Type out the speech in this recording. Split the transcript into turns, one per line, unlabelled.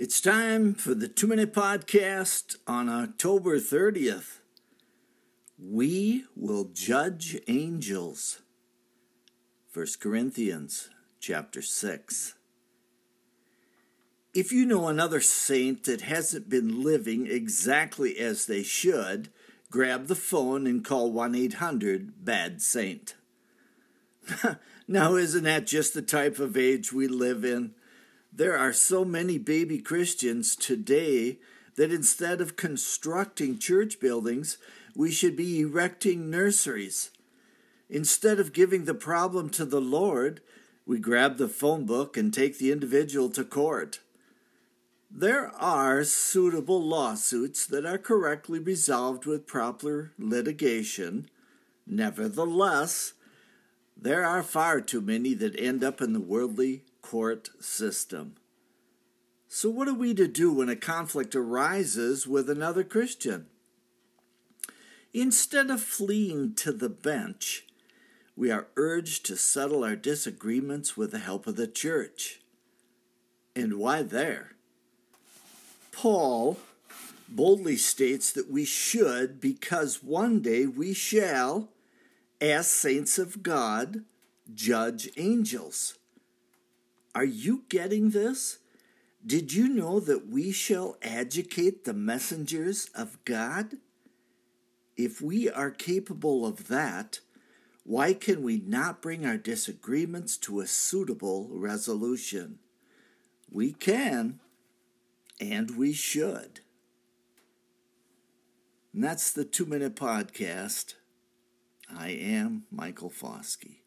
It's time for the two minute podcast on October 30th. We will judge angels. 1 Corinthians chapter 6. If you know another saint that hasn't been living exactly as they should, grab the phone and call 1 800 Bad Saint. now, isn't that just the type of age we live in? There are so many baby Christians today that instead of constructing church buildings, we should be erecting nurseries. Instead of giving the problem to the Lord, we grab the phone book and take the individual to court. There are suitable lawsuits that are correctly resolved with proper litigation. Nevertheless, there are far too many that end up in the worldly court system. So, what are we to do when a conflict arises with another Christian? Instead of fleeing to the bench, we are urged to settle our disagreements with the help of the church. And why there? Paul boldly states that we should because one day we shall, as saints of God, judge angels. Are you getting this? Did you know that we shall educate the messengers of God? If we are capable of that, why can we not bring our disagreements to a suitable resolution? We can, and we should. And that's the two minute podcast. I am Michael Foskey.